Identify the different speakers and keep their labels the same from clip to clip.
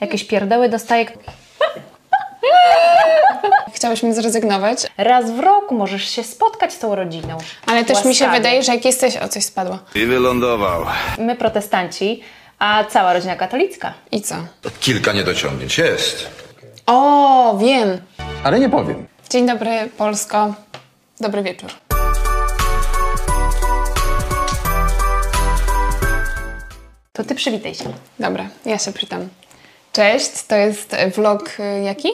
Speaker 1: Jakieś pierdoły dostaje.
Speaker 2: Chciałyśmy zrezygnować,
Speaker 1: Raz w roku możesz się spotkać z tą rodziną.
Speaker 2: ale też mi się wydaje, że jak jesteś... O, coś spadło.
Speaker 3: I wylądował.
Speaker 1: My protestanci, a cała rodzina katolicka.
Speaker 2: I co?
Speaker 4: Kilka niedociągnięć jest.
Speaker 2: O, wiem.
Speaker 5: Ale nie powiem.
Speaker 2: Dzień dobry, Polsko. Dobry wieczór.
Speaker 1: To ty przywitaj się.
Speaker 2: Dobra, ja się przytam. Cześć, to jest vlog y, jaki?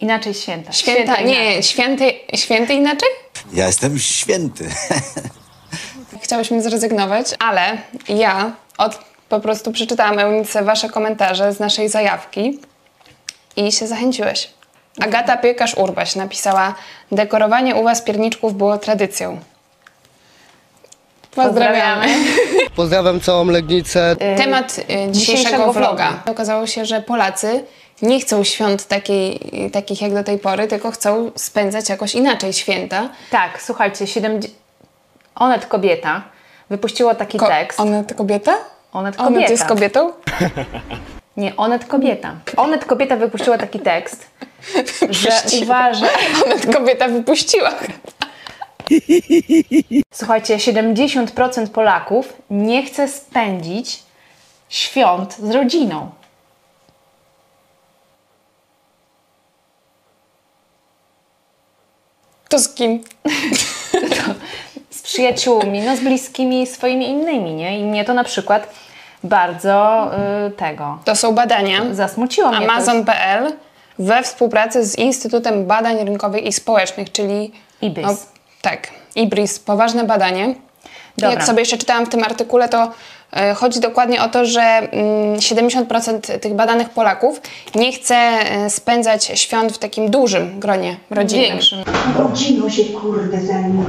Speaker 1: Inaczej święta.
Speaker 2: Święta,
Speaker 1: inaczej.
Speaker 2: nie, święty, święty inaczej?
Speaker 6: Ja jestem święty.
Speaker 2: Chciałyśmy zrezygnować, ale ja od, po prostu przeczytałam Eunice wasze komentarze z naszej zajawki i się zachęciłeś. Agata Piekarz-Urbaś napisała Dekorowanie u was pierniczków było tradycją. Pozdrawiamy.
Speaker 7: Pozdrawiam całą Legnicę.
Speaker 2: Temat y, dzisiejszego,
Speaker 1: dzisiejszego
Speaker 2: vloga. Okazało się, że Polacy nie chcą świąt takiej, takich jak do tej pory, tylko chcą spędzać jakoś inaczej święta.
Speaker 1: Tak, słuchajcie, 70... Onet Kobieta wypuściło taki
Speaker 2: Ko-
Speaker 1: tekst.
Speaker 2: Ona to kobieta?
Speaker 1: Onet Kobieta.
Speaker 2: jest kobietą?
Speaker 1: Nie, Onet Kobieta. Onet Kobieta wypuściła taki tekst, że uważa...
Speaker 2: Ona to kobieta wypuściła.
Speaker 1: Słuchajcie, 70% Polaków nie chce spędzić świąt z rodziną.
Speaker 2: To z kim?
Speaker 1: Z przyjaciółmi, no z bliskimi swoimi innymi, nie? I mnie to na przykład bardzo y, tego
Speaker 2: To są badania.
Speaker 1: zasmuciło mnie.
Speaker 2: Amazon.pl we współpracy z Instytutem Badań Rynkowych i Społecznych, czyli
Speaker 1: IBRIS.
Speaker 2: No, tak, IBRIS, poważne badanie.
Speaker 1: Dobra.
Speaker 2: Jak sobie jeszcze czytałam w tym artykule, to e, chodzi dokładnie o to, że mm, 70% tych badanych Polaków nie chce e, spędzać świąt w takim dużym gronie rodzinnym.
Speaker 1: Większym.
Speaker 8: Rodziną się kurde zajmuje.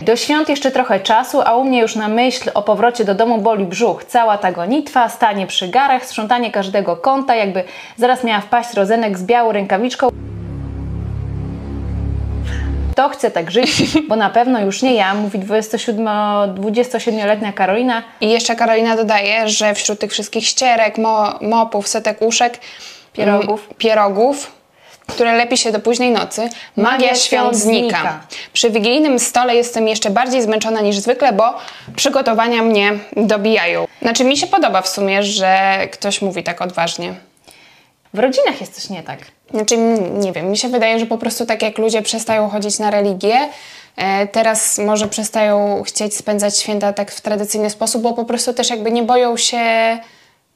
Speaker 1: Do świąt jeszcze trochę czasu, a u mnie już na myśl o powrocie do domu boli brzuch. Cała ta gonitwa, stanie przy garach, sprzątanie każdego kąta, jakby zaraz miała wpaść rozenek z białą rękawiczką. To chce tak żyć, bo na pewno już nie ja, mówi 27, 27-letnia Karolina.
Speaker 2: I jeszcze Karolina dodaje, że wśród tych wszystkich ścierek, mo, mopów, setek uszek,
Speaker 1: Pierogów.
Speaker 2: mm, pierogów, które lepi się do późnej nocy, magia, świąt znika.
Speaker 1: znika.
Speaker 2: Przy wigilijnym stole jestem jeszcze bardziej zmęczona niż zwykle, bo przygotowania mnie dobijają. Znaczy mi się podoba w sumie, że ktoś mówi tak odważnie.
Speaker 1: W rodzinach jest coś nie tak.
Speaker 2: Znaczy, nie wiem, mi się wydaje, że po prostu tak jak ludzie przestają chodzić na religię, e, teraz może przestają chcieć spędzać święta tak w tradycyjny sposób, bo po prostu też jakby nie boją się,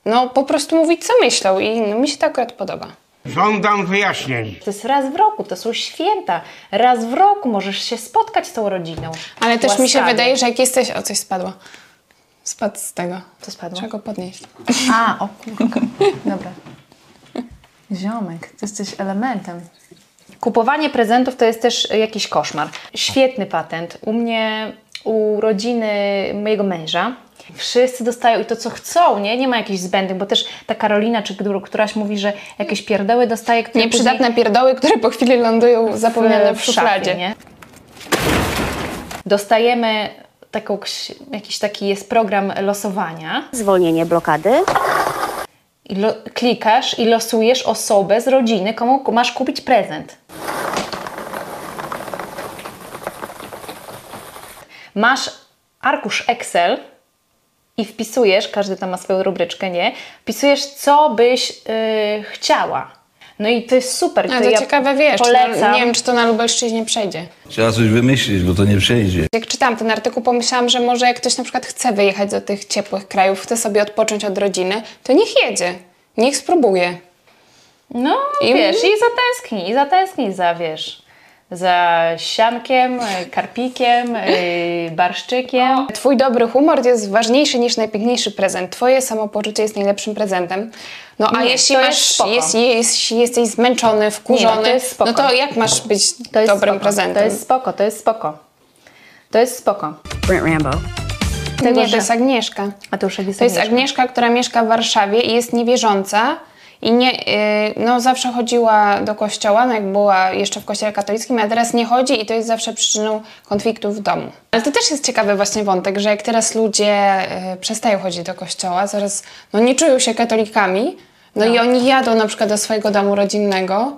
Speaker 2: no po prostu mówić co myślą i no, mi się to akurat podoba.
Speaker 9: Żądam wyjaśnień.
Speaker 1: To jest raz w roku, to są święta. Raz w roku możesz się spotkać z tą rodziną.
Speaker 2: Ale też mi się
Speaker 1: Łaskawie.
Speaker 2: wydaje, że jak jesteś... O, coś spadło. Spadł z tego.
Speaker 1: Co spadło?
Speaker 2: Trzeba go podnieść.
Speaker 1: A, o kurka. Dobra. Ziomek, ty jesteś elementem. Kupowanie prezentów to jest też jakiś koszmar. Świetny patent. U mnie, u rodziny mojego męża, wszyscy dostają i to co chcą, nie? Nie ma jakichś zbędnych, bo też ta Karolina czy któr- któraś mówi, że jakieś pierdoły dostaje, które
Speaker 2: Nieprzydatne pierdoły, które po chwili lądują zapomniane w,
Speaker 1: szafie,
Speaker 2: szufladzie.
Speaker 1: nie? Dostajemy taką, jakiś taki jest program losowania.
Speaker 10: Zwolnienie blokady.
Speaker 1: Klikasz i losujesz osobę z rodziny, komu masz kupić prezent. Masz arkusz Excel i wpisujesz, każdy tam ma swoją rubryczkę, nie? Wpisujesz, co byś yy, chciała. No i to jest super.
Speaker 2: A to
Speaker 1: ja
Speaker 2: ciekawe, wiesz,
Speaker 1: Polecam.
Speaker 2: nie wiem, czy to na Lubelszczyźnie przejdzie.
Speaker 3: Trzeba coś wymyślić, bo to nie przejdzie.
Speaker 2: Jak czytałam ten artykuł, pomyślałam, że może jak ktoś na przykład chce wyjechać do tych ciepłych krajów, chce sobie odpocząć od rodziny, to niech jedzie. Niech spróbuje.
Speaker 1: No,
Speaker 2: I-
Speaker 1: wiesz, i zatęskni, i zatęskni za, wiesz, za siankiem, karpikiem, y, barszczykiem.
Speaker 2: Twój dobry humor jest ważniejszy niż najpiękniejszy prezent. Twoje samopoczucie jest najlepszym prezentem. No a
Speaker 1: Nie,
Speaker 2: jeśli masz,
Speaker 1: jest spoko.
Speaker 2: jest, jeśli jesteś zmęczony, wkurzony,
Speaker 1: Nie, no to
Speaker 2: no to jak masz być
Speaker 1: To jest
Speaker 2: dobrym
Speaker 1: spoko,
Speaker 2: prezentem?
Speaker 1: To jest spoko, to jest spoko. To jest spoko.
Speaker 10: Brent Rambo.
Speaker 1: Tego,
Speaker 2: Nie,
Speaker 1: że-
Speaker 2: to jest Agnieszka.
Speaker 1: A to już jest
Speaker 2: To jest.
Speaker 1: Agnieszka,
Speaker 2: która mieszka w Warszawie i jest niewierząca. I nie, yy, no zawsze chodziła do kościoła, no jak była jeszcze w kościele katolickim, a teraz nie chodzi i to jest zawsze przyczyną konfliktów w domu. Ale to też jest ciekawy właśnie wątek, że jak teraz ludzie yy, przestają chodzić do kościoła, zaraz no nie czują się katolikami, No, i oni jadą na przykład do swojego domu rodzinnego,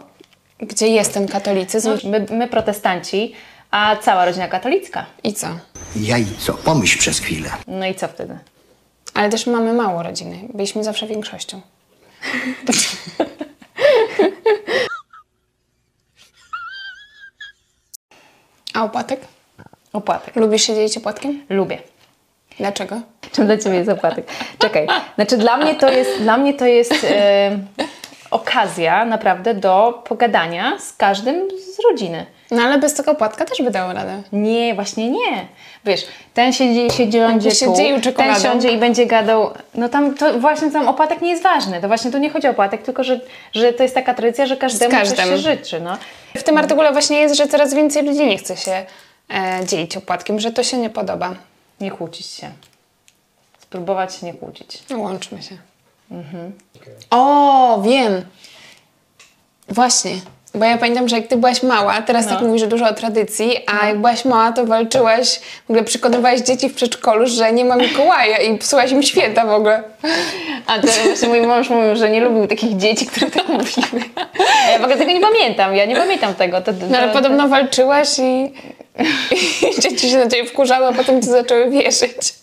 Speaker 2: gdzie jest ten katolicyzm.
Speaker 1: My, my protestanci, a cała rodzina katolicka.
Speaker 2: I co?
Speaker 6: Jajco, pomyśl przez chwilę.
Speaker 1: No i co wtedy?
Speaker 2: Ale też mamy mało rodziny. Byliśmy zawsze większością. A opłatek?
Speaker 1: Opłatek.
Speaker 2: Lubisz się dzielić opłatkiem?
Speaker 1: Lubię.
Speaker 2: Dlaczego?
Speaker 1: Czym dla Ciebie jest opłatek? Czekaj. Znaczy dla mnie to jest, dla mnie to jest e, okazja naprawdę do pogadania z każdym z rodziny.
Speaker 2: No ale bez tego opłatka też by dało radę.
Speaker 1: Nie, właśnie nie. Wiesz, ten siedzi, siedzi
Speaker 2: się
Speaker 1: tu,
Speaker 2: dzielił
Speaker 1: ten siądzie i będzie gadał. No tam to właśnie tam opłatek nie jest ważny. To właśnie tu nie chodzi o opłatek, tylko że, że to jest taka tradycja, że każdemu coś się życzy. No.
Speaker 2: W tym artykule właśnie jest, że coraz więcej ludzi nie chce się e, dzielić opłatkiem, że to się nie podoba.
Speaker 1: Nie kłócić się. Spróbować się nie kłócić.
Speaker 2: No, łączmy się. O, wiem. Właśnie. Bo ja pamiętam, że jak ty byłaś mała, teraz tak mówisz, że dużo o tradycji, a jak byłaś mała, to walczyłaś, w ogóle przekonywałaś dzieci w przedszkolu, że nie ma Mikołaja i psułaś im święta w ogóle.
Speaker 1: A to właśnie mój mąż mówił, że nie lubił takich dzieci, które tak mówiły. Ja w ogóle tego nie pamiętam. Ja nie pamiętam tego. To,
Speaker 2: No ale
Speaker 1: to,
Speaker 2: podobno walczyłaś i, i dzieci się na ciebie wkurzały, a potem ci zaczęły wierzyć.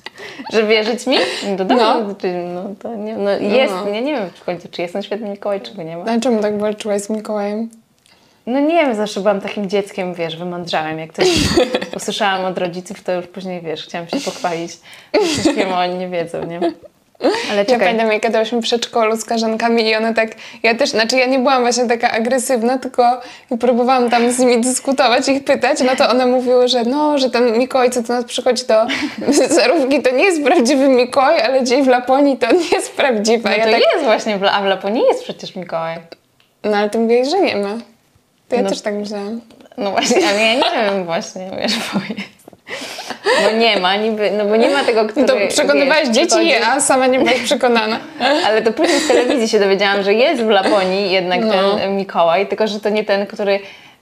Speaker 1: Że wierzyć mi? No,
Speaker 2: No.
Speaker 1: Czy, no to nie, no jest,
Speaker 2: No.
Speaker 1: nie, nie wiem w końcu, czy jest ten świetny Mikołaj, czy go nie ma.
Speaker 2: A czemu tak walczyłaś z Mikołajem?
Speaker 1: No nie wiem, zawsze byłam takim dzieckiem, wiesz, wymądrzałem. Jak coś usłyszałam od rodziców, to już później, wiesz, chciałam się pochwalić. A oni nie wiedzą, nie? Ale
Speaker 2: Ja
Speaker 1: czekaj,
Speaker 2: pamiętam, jak gadałyśmy w przedszkolu z karzankami i one tak, ja też, znaczy ja nie byłam właśnie taka agresywna, tylko próbowałam tam z nimi dyskutować, ich pytać, no to one mówiły, że no, że ten Mikołaj, co do nas przychodzi do zarówki, to nie jest prawdziwy Mikołaj, ale dzień w Laponii to nie jest prawdziwa.
Speaker 1: no
Speaker 2: ja
Speaker 1: to
Speaker 2: tak,
Speaker 1: jest właśnie, a w Laponii jest przecież Mikołaj.
Speaker 2: no ale ty mówiłeś, że nie ma. To ja
Speaker 1: No.
Speaker 2: też tak myślałam.
Speaker 1: No właśnie, ale ja nie wiem właśnie, wiesz, bo. Bo nie ma niby, no bo nie ma tego, który,
Speaker 2: To przekonywałaś
Speaker 1: wiesz,
Speaker 2: dzieci,
Speaker 1: przychodzi-
Speaker 2: a sama nie byłaś przekonana.
Speaker 1: Ale to później z telewizji się dowiedziałam, że jest w Laponii jednak
Speaker 2: No.
Speaker 1: ten Mikołaj, tylko że to nie ten, który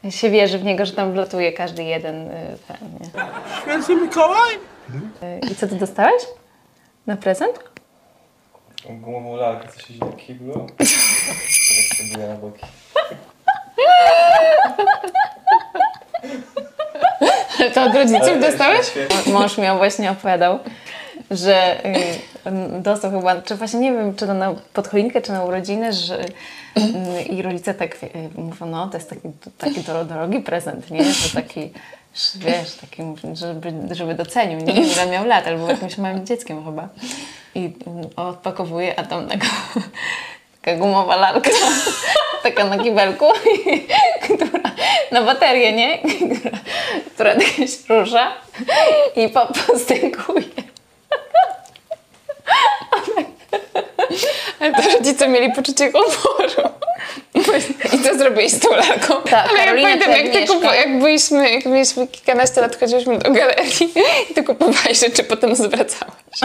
Speaker 1: się wierzy w niego, że tam wlatuje każdy jeden ten, nie?
Speaker 9: Święty Mikołaj?
Speaker 1: Y, I co ty dostałeś? Na prezent?
Speaker 5: Gumową lalkę, co siedzi na kiblu. Się na boki.
Speaker 2: To od rodziców dostałeś?
Speaker 1: Mąż mi właśnie opowiadał, że on dostał chyba, czy właśnie nie wiem, czy to na podchoinkę, czy na urodziny, że y, i rodzice tak y, mówią, no to jest taki, taki dro- drogi prezent, nie? To taki, wiesz, taki, żeby, żeby docenił, nie wiem ile miał lat, albo jakimś małym dzieckiem chyba. I y, odpakowuje, a tam taka, taka gumowa lalka, taka na kibelku, która na baterię, nie? Która, która tak się rusza i po, postękuje.
Speaker 2: Ale to rodzice mieli poczucie humoru. I co zrobiłeś z tą lalką?
Speaker 1: Tak,
Speaker 2: Ale ja
Speaker 1: Karolina
Speaker 2: pamiętam, jak, ty kupo, jak byliśmy, jak mieliśmy kilkanaście lat, chodziliśmy do galerii i ty kupowałeś rzeczy, potem zwracałaś.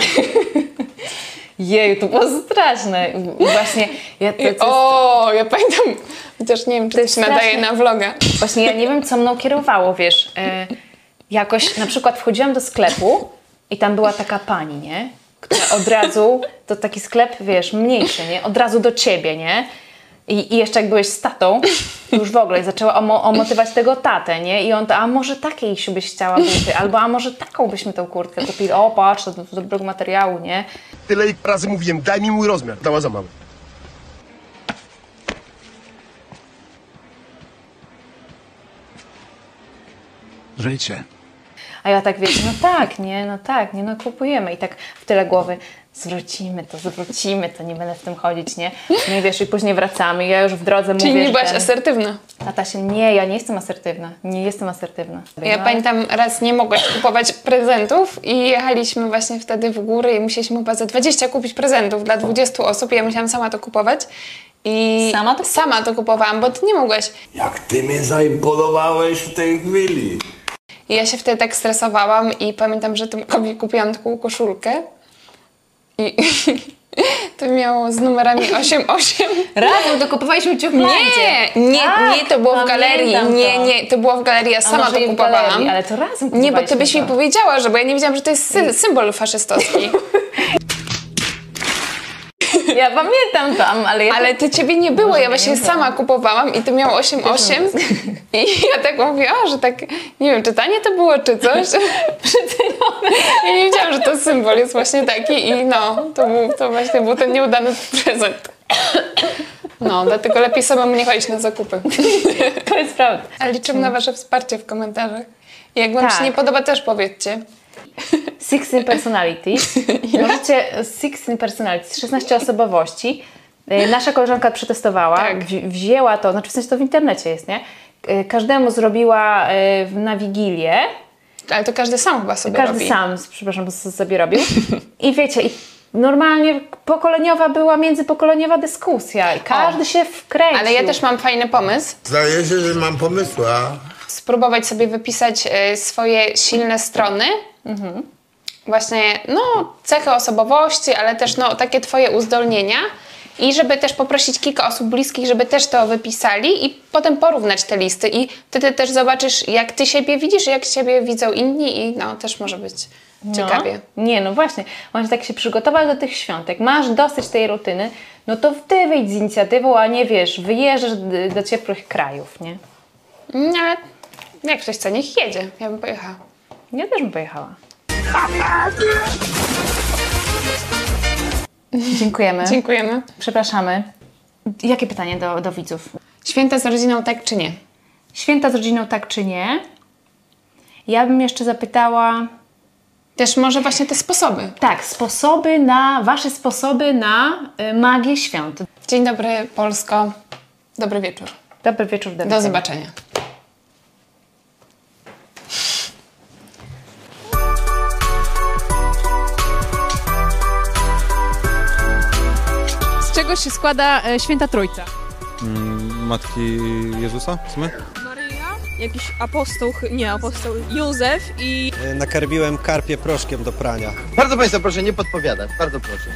Speaker 1: Jeju, to było straszne. Właśnie, ja, to, to jest,
Speaker 2: o, ja pamiętam, chociaż nie wiem, czy to, się nadaje na vloga.
Speaker 1: właśnie ja nie wiem, co mną kierowało, wiesz. E, jakoś na przykład wchodziłam do sklepu i tam była taka pani, nie? Która od razu, to taki sklep, wiesz, mniejszy, nie? Od razu do ciebie, nie? I, I jeszcze jak byłeś z tatą, to już w ogóle zaczęła omo, omotywać tego tatę, nie? I on to, a może takiej byś chciała buty, albo a może taką byśmy tą kurtkę kupili. O, patrz, to z dobrego materiału, nie?
Speaker 10: Tyle razy mówiłem, daj mi mój rozmiar. Dała za mały.
Speaker 6: Życie.
Speaker 1: A ja tak wiecie, no tak, nie, no tak, nie, no kupujemy. I tak w tyle głowy, zwrócimy to, zwrócimy to, nie będę w tym chodzić, nie? No i wiesz, i później wracamy. Ja już w drodze
Speaker 2: Czyli
Speaker 1: mówię,
Speaker 2: nie byłaś
Speaker 1: ten-
Speaker 2: asertywna.
Speaker 1: Tata się, nie, ja nie jestem asertywna. Nie jestem asertywna.
Speaker 2: Ja
Speaker 1: No,
Speaker 2: pamiętam, raz nie mogłaś kupować prezentów i jechaliśmy właśnie wtedy w góry i musieliśmy chyba za 20 kupić prezentów dla 20 osób i ja musiałam sama to kupować. I
Speaker 1: Sama to-
Speaker 2: sama to kupowałam, bo ty nie mogłaś.
Speaker 6: Jak ty mnie zaimponowałeś w tej chwili.
Speaker 2: I ja się wtedy tak stresowałam i pamiętam, że Tymkowi kupiłam taką koszulkę i to miało z numerami 88.
Speaker 1: Razem dokupowaliśmy ciuch
Speaker 2: Nie, nie,
Speaker 1: Tak,
Speaker 2: nie, to było w galerii. Nie,
Speaker 1: to.
Speaker 2: nie, to było w galerii, ja sama to kupowałam.
Speaker 1: galerii, ale to razem
Speaker 2: Nie, bo ty
Speaker 1: kupowaliśmy
Speaker 2: byś mi
Speaker 1: to.
Speaker 2: powiedziała, że bo ja nie wiedziałam, że to jest sy- symbol faszystowski.
Speaker 1: Ja pamiętam tam, ale ja
Speaker 2: Ale ty ciebie nie było, ja właśnie sama kupowałam i ty miał 8,8 i ja tak mówię, o, że tak, nie wiem, czytanie to było czy coś. Przecenione. Ja nie wiedziałam, że to symbol jest właśnie taki i no, to, był, to właśnie był ten nieudany prezent. No, dlatego lepiej samemu nie chodzić na zakupy.
Speaker 1: to jest prawda.
Speaker 2: Ale liczymy na wasze wsparcie w komentarzach. I jak wam
Speaker 1: Tak.
Speaker 2: się nie podoba, też powiedzcie.
Speaker 1: 16 Personalities. Możecie 16 Personalities, 16 osobowości. Y, Nasza koleżanka przetestowała,
Speaker 2: Tak.
Speaker 1: wzi- wzięła to, znaczy w sensie to w internecie jest, nie? Y, Każdemu zrobiła w- na Wigilię,
Speaker 2: Ale to każdy sam chyba sobie
Speaker 1: każdy
Speaker 2: robi.
Speaker 1: sam, przepraszam, bo sobie robił. I wiecie, i normalnie pokoleniowa była międzypokoleniowa dyskusja i każdy się wkręcił.
Speaker 2: Ale ja też mam fajny pomysł.
Speaker 6: Zdaje się, że mam pomysła.
Speaker 2: spróbować sobie wypisać e, swoje silne strony. Właśnie, no, cechy osobowości, ale też no, takie twoje uzdolnienia. I żeby też poprosić kilka osób bliskich, żeby też to wypisali i potem porównać te listy. I wtedy też zobaczysz, jak ty siebie widzisz, jak siebie widzą inni i no, też może być ciekawie.
Speaker 1: No. Nie, no właśnie. Właśnie tak się przygotować do tych świąt. Jak masz dosyć tej rutyny, no to ty wyjdź z inicjatywą, a nie wiesz, wyjeżdżasz do ciepłych krajów, nie?
Speaker 2: Mm, Ale jak ktoś chce, niech jedzie. Ja bym pojechała.
Speaker 1: Ja też bym pojechała. Dziękujemy.
Speaker 2: Dziękujemy.
Speaker 1: Przepraszamy. Jakie pytanie do, do widzów?
Speaker 2: Święta z rodziną tak czy nie?
Speaker 1: Święta z rodziną tak czy nie? Ja bym jeszcze zapytała,
Speaker 2: Też może właśnie te sposoby.
Speaker 1: tak, sposoby na, wasze sposoby na y, magię świąt.
Speaker 2: Dzień dobry, Polsko. Dobry wieczór.
Speaker 1: Dobry wieczór, do,
Speaker 2: Do zobaczenia.
Speaker 11: Czego się składa e, święta trójca?
Speaker 5: Matki Jezusa w sumie?
Speaker 11: Maryja, jakiś apostoł, nie apostoł, Józef i
Speaker 7: Nakarmiłem karpie proszkiem do prania.
Speaker 12: Bardzo Państwa proszę nie podpowiadać, bardzo proszę.